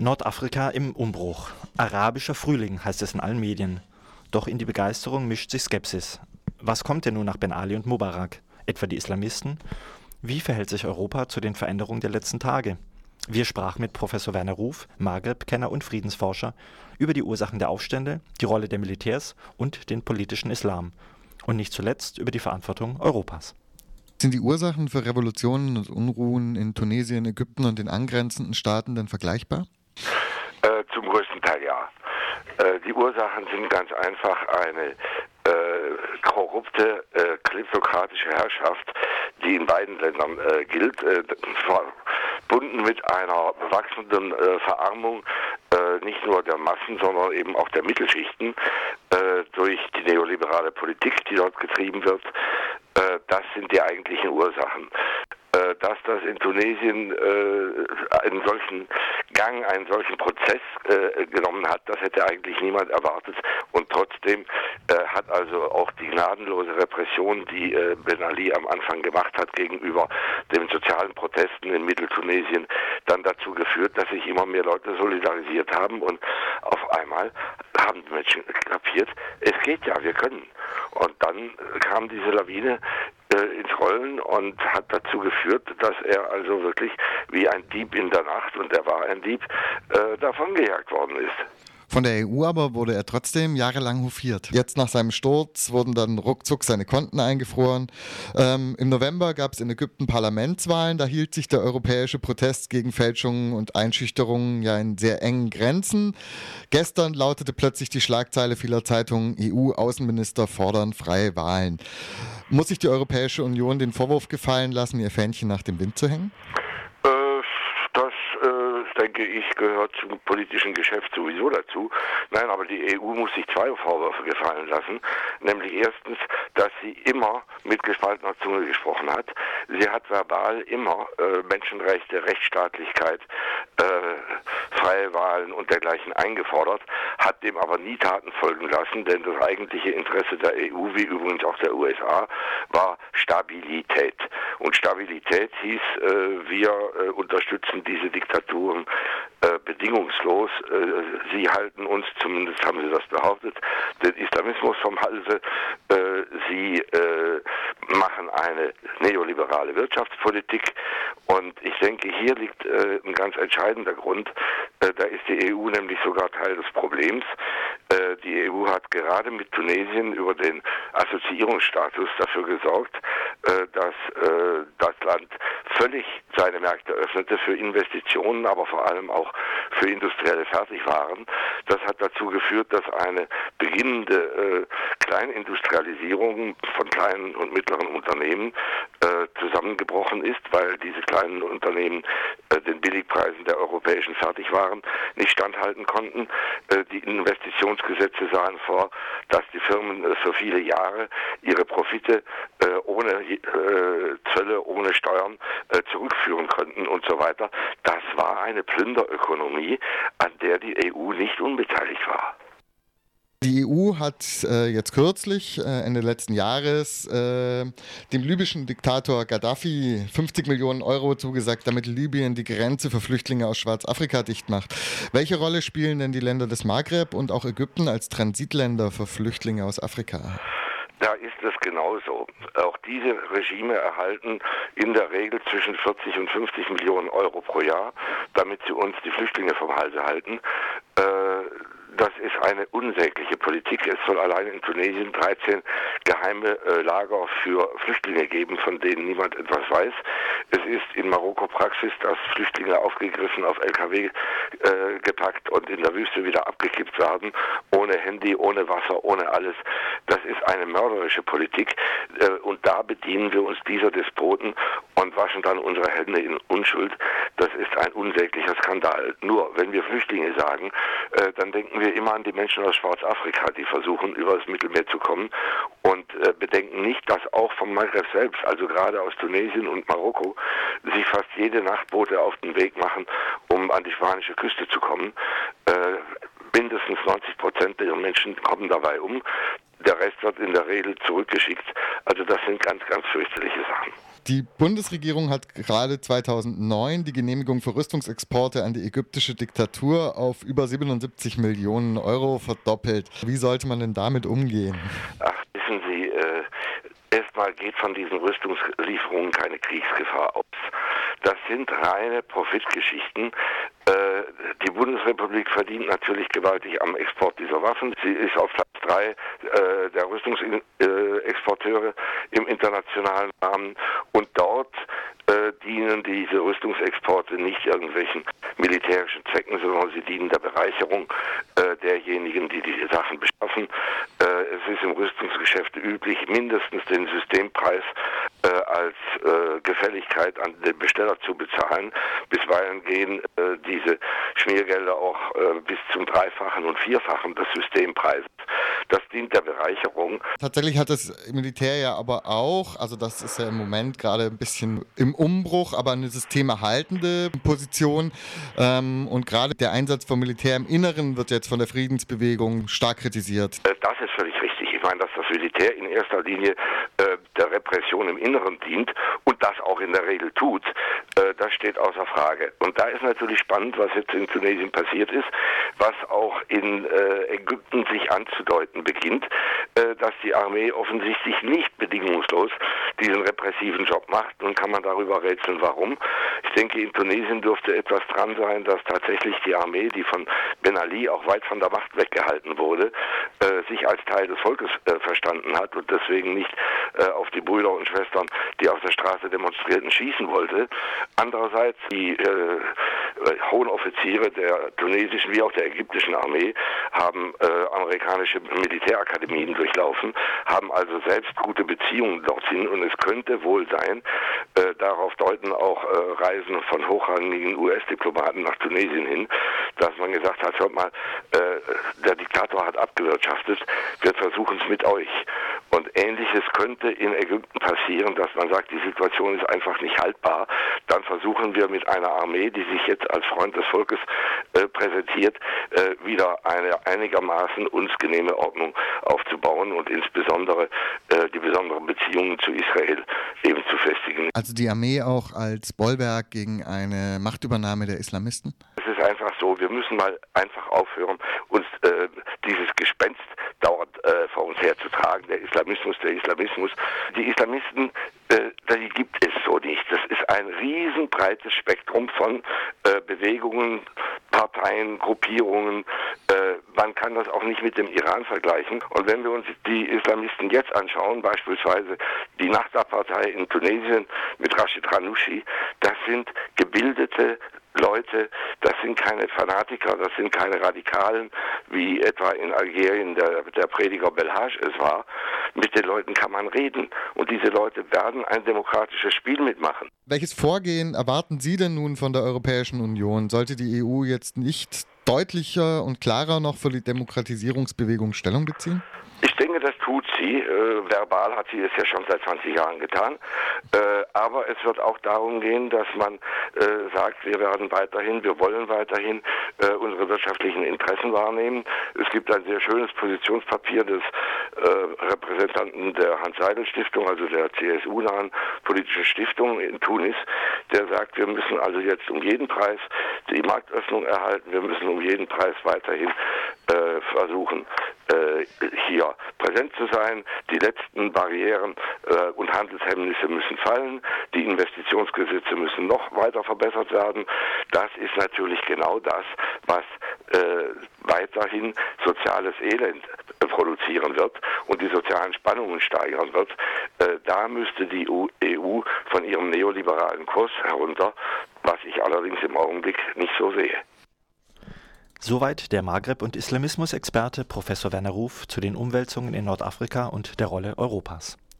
Nordafrika im Umbruch. Arabischer Frühling heißt es in allen Medien. Doch in die Begeisterung mischt sich Skepsis. Was kommt denn nun nach Ben Ali und Mubarak? Etwa die Islamisten? Wie verhält sich Europa zu den Veränderungen der letzten Tage? Wir sprachen mit Professor Werner Ruf, Maghreb-Kenner und Friedensforscher, über die Ursachen der Aufstände, die Rolle der Militärs und den politischen Islam. Und nicht zuletzt über die Verantwortung Europas. Sind die Ursachen für Revolutionen und Unruhen in Tunesien, Ägypten und den angrenzenden Staaten denn vergleichbar? Zum größten Teil ja. Äh, die Ursachen sind ganz einfach eine äh, korrupte, äh, kleptokratische Herrschaft, die in beiden Ländern äh, gilt, äh, verbunden mit einer wachsenden äh, Verarmung nicht nur der Massen, sondern eben auch der Mittelschichten durch die neoliberale Politik, die dort getrieben wird. das sind die eigentlichen Ursachen dass das in Tunesien äh, einen solchen Gang, einen solchen Prozess äh, genommen hat, das hätte eigentlich niemand erwartet. Und trotzdem äh, hat also auch die gnadenlose Repression, die äh, Ben Ali am Anfang gemacht hat gegenüber den sozialen Protesten in Mitteltunesien, dann dazu geführt, dass sich immer mehr Leute solidarisiert haben und auf einmal haben die Menschen kapiert, es geht ja, wir können. Und dann kam diese Lawine äh, ins Rollen und hat dazu geführt, dass er also wirklich wie ein Dieb in der Nacht, und er war ein Dieb, äh, davongejagt worden ist. Von der EU aber wurde er trotzdem jahrelang hofiert. Jetzt nach seinem Sturz wurden dann ruckzuck seine Konten eingefroren. Ähm, Im November gab es in Ägypten Parlamentswahlen. Da hielt sich der europäische Protest gegen Fälschungen und Einschüchterungen ja in sehr engen Grenzen. Gestern lautete plötzlich die Schlagzeile vieler Zeitungen, EU-Außenminister fordern freie Wahlen. Muss sich die Europäische Union den Vorwurf gefallen lassen, ihr Fähnchen nach dem Wind zu hängen? Denke ich, gehört zum politischen Geschäft sowieso dazu. Nein, aber die EU muss sich zwei Vorwürfe gefallen lassen. Nämlich erstens, dass sie immer mit gespaltener Zunge gesprochen hat. Sie hat verbal immer äh, Menschenrechte, Rechtsstaatlichkeit, äh, freie Wahlen und dergleichen eingefordert, hat dem aber nie Taten folgen lassen, denn das eigentliche Interesse der EU, wie übrigens auch der USA, war Stabilität. Und Stabilität hieß, äh, wir äh, unterstützen diese Diktaturen äh, bedingungslos. Sie halten uns, zumindest haben sie das behauptet, den Islamismus vom Halse. Sie machen eine neoliberale Wirtschaftspolitik. Und ich denke, hier liegt ein ganz entscheidender Grund. Da ist die EU nämlich sogar Teil des Problems. die EU hat gerade mit Tunesien über den Assoziierungsstatus dafür gesorgt, dass das Land völlig seine Märkte öffnete für Investitionen, aber vor allem auch für industrielle Fertigwaren. Das hat dazu geführt, dass eine beginnende äh, Kleinindustrialisierung von kleinen und mittleren Unternehmen äh, zusammengebrochen ist, weil diese kleinen Unternehmen äh, den Billigpreisen der europäischen Fertigwaren nicht standhalten konnten. Äh, die Investitionsgesetze sahen vor, dass die Firmen äh, für viele Jahre ihre Profite äh, ohne Zölle, ohne Steuern zurückführen konnten und so weiter. Das war eine Plünderökonomie, an der die EU nicht unbeteiligt war. Die EU hat äh, jetzt kürzlich, äh, Ende letzten Jahres, äh, dem libyschen Diktator Gaddafi 50 Millionen Euro zugesagt, damit Libyen die Grenze für Flüchtlinge aus Schwarzafrika dicht macht. Welche Rolle spielen denn die Länder des Maghreb und auch Ägypten als Transitländer für Flüchtlinge aus Afrika? Da ist es genauso. Auch diese Regime erhalten in der Regel zwischen 40 und 50 Millionen Euro pro Jahr, damit sie uns die Flüchtlinge vom Halse halten. Äh, das ist eine unsägliche Politik. Es soll allein in Tunesien 13 geheime äh, Lager für Flüchtlinge geben, von denen niemand etwas weiß. Es ist in Marokko Praxis, dass Flüchtlinge aufgegriffen auf LKW äh, gepackt und in der Wüste wieder abgekippt werden, ohne Handy, ohne Wasser, ohne alles. Das ist eine mörderische Politik äh, und da bedienen wir uns dieser Despoten und waschen dann unsere Hände in Unschuld. Das ist ein unsäglicher Skandal. Nur, wenn wir Flüchtlinge sagen, äh, dann denken wir immer an die Menschen aus Schwarzafrika, die versuchen, über das Mittelmeer zu kommen und äh, bedenken nicht, dass auch vom Maghreb selbst, also gerade aus Tunesien und Marokko, sich fast jede Nacht Boote auf den Weg machen, um an die spanische Küste zu kommen. Äh, mindestens 90 Prozent der Menschen kommen dabei um. Der Rest wird in der Regel zurückgeschickt. Also das sind ganz, ganz fürchterliche Sachen. Die Bundesregierung hat gerade 2009 die Genehmigung für Rüstungsexporte an die ägyptische Diktatur auf über 77 Millionen Euro verdoppelt. Wie sollte man denn damit umgehen? Ach, wissen Sie, äh, erstmal geht von diesen Rüstungslieferungen keine Kriegsgefahr aus. Das sind reine Profitgeschichten. Äh, die Bundesrepublik verdient natürlich gewaltig am Export dieser Waffen. Sie ist auf Platz drei äh, der Rüstungsexporteure im internationalen Rahmen und dort äh, dienen diese Rüstungsexporte nicht irgendwelchen militärischen Zwecken, sondern sie dienen der Bereicherung äh, derjenigen, die die Sachen beschaffen. Äh, es im Rüstungsgeschäft üblich, mindestens den Systempreis äh, als äh, Gefälligkeit an den Besteller zu bezahlen. Bisweilen gehen äh, diese Schmiergelder auch bis zum Dreifachen und Vierfachen des Systempreises. Das dient der Bereicherung. Tatsächlich hat das Militär ja aber auch, also das ist ja im Moment gerade ein bisschen im Umbruch, aber eine systemerhaltende Position. Ähm, und gerade der Einsatz von Militär im Inneren wird jetzt von der Friedensbewegung stark kritisiert. Äh, das ist völlig richtig. Ich meine, dass das Militär in erster Linie äh, der Repression im Inneren dient und das auch in der Regel tut, äh, das steht außer Frage. Und da ist natürlich spannend, was jetzt in Tunesien passiert ist, was auch in äh, Ägypten sich anzudeuten beginnt, äh, dass die Armee offensichtlich nicht bedingungslos diesen repressiven Job macht. Nun kann man darüber rätseln, warum. Ich denke, in Tunesien dürfte etwas dran sein, dass tatsächlich die Armee, die von Ben Ali auch weit von der Macht weggehalten wurde, äh, sich als Teil des Volkes äh, verstanden hat und deswegen nicht äh, auf die Brüder und Schwestern, die auf der Straße demonstrierten, schießen wollte. Andererseits die äh, hohen Offiziere der tunesischen wie auch der ägyptischen Armee haben äh, amerikanische Militärakademien durchlaufen, haben also selbst gute Beziehungen dorthin und es könnte wohl sein, äh, darauf deuten auch äh, Reisen von hochrangigen US-Diplomaten nach Tunesien hin, dass man gesagt hat, hört mal, äh, der Diktator hat abgewirtschaftet, wir versuchen es mit euch. Und ähnliches könnte in Ägypten passieren, dass man sagt, die Situation ist einfach nicht haltbar. Dann versuchen wir mit einer Armee, die sich jetzt als Freund des Volkes äh, präsentiert, äh, wieder eine einigermaßen uns genehme Ordnung aufzubauen und insbesondere äh, die besonderen Beziehungen zu Israel eben zu festigen. Also die Armee auch als Bollwerk gegen eine Machtübernahme der Islamisten? Es ist einfach so, wir müssen mal einfach aufhören, uns äh, dieses Gespenst dauernd äh, vor uns herzutragen, der Islamismus, der Islamismus. Die Islamisten, äh, die gibt es so nicht. Das ist ein riesenbreites Spektrum von äh, Bewegungen, Parteien, Gruppierungen. Äh, man kann das auch nicht mit dem Iran vergleichen. Und wenn wir uns die Islamisten jetzt anschauen, beispielsweise die Nachbarpartei in Tunesien mit Rashid Ranouchi, das sind gebildete Leute, das sind keine Fanatiker, das sind keine Radikalen, wie etwa in Algerien der, der Prediger Belhaj es war. Mit den Leuten kann man reden und diese Leute werden ein demokratisches Spiel mitmachen. Welches Vorgehen erwarten Sie denn nun von der Europäischen Union? Sollte die EU jetzt nicht deutlicher und klarer noch für die Demokratisierungsbewegung Stellung beziehen? Ich denke, das tut sie. Äh, verbal hat sie es ja schon seit 20 Jahren getan. Äh, aber es wird auch darum gehen, dass man äh, sagt, wir werden weiterhin, wir wollen weiterhin unsere wirtschaftlichen Interessen wahrnehmen. Es gibt ein sehr schönes Positionspapier des äh, Repräsentanten der Hans-Seidel-Stiftung, also der CSU-nahen politischen Stiftung in Tunis, der sagt, wir müssen also jetzt um jeden Preis die Marktöffnung erhalten, wir müssen um jeden Preis weiterhin äh, versuchen, hier präsent zu sein. Die letzten Barrieren äh, und Handelshemmnisse müssen fallen. Die Investitionsgesetze müssen noch weiter verbessert werden. Das ist natürlich genau das, was äh, weiterhin soziales Elend produzieren wird und die sozialen Spannungen steigern wird. Äh, da müsste die EU e von ihrem neoliberalen Kurs herunter, was ich allerdings im Augenblick nicht so sehe. Soweit der Maghreb- und Islamismus-Experte Professor Werner Ruf zu den Umwälzungen in Nordafrika und der Rolle Europas.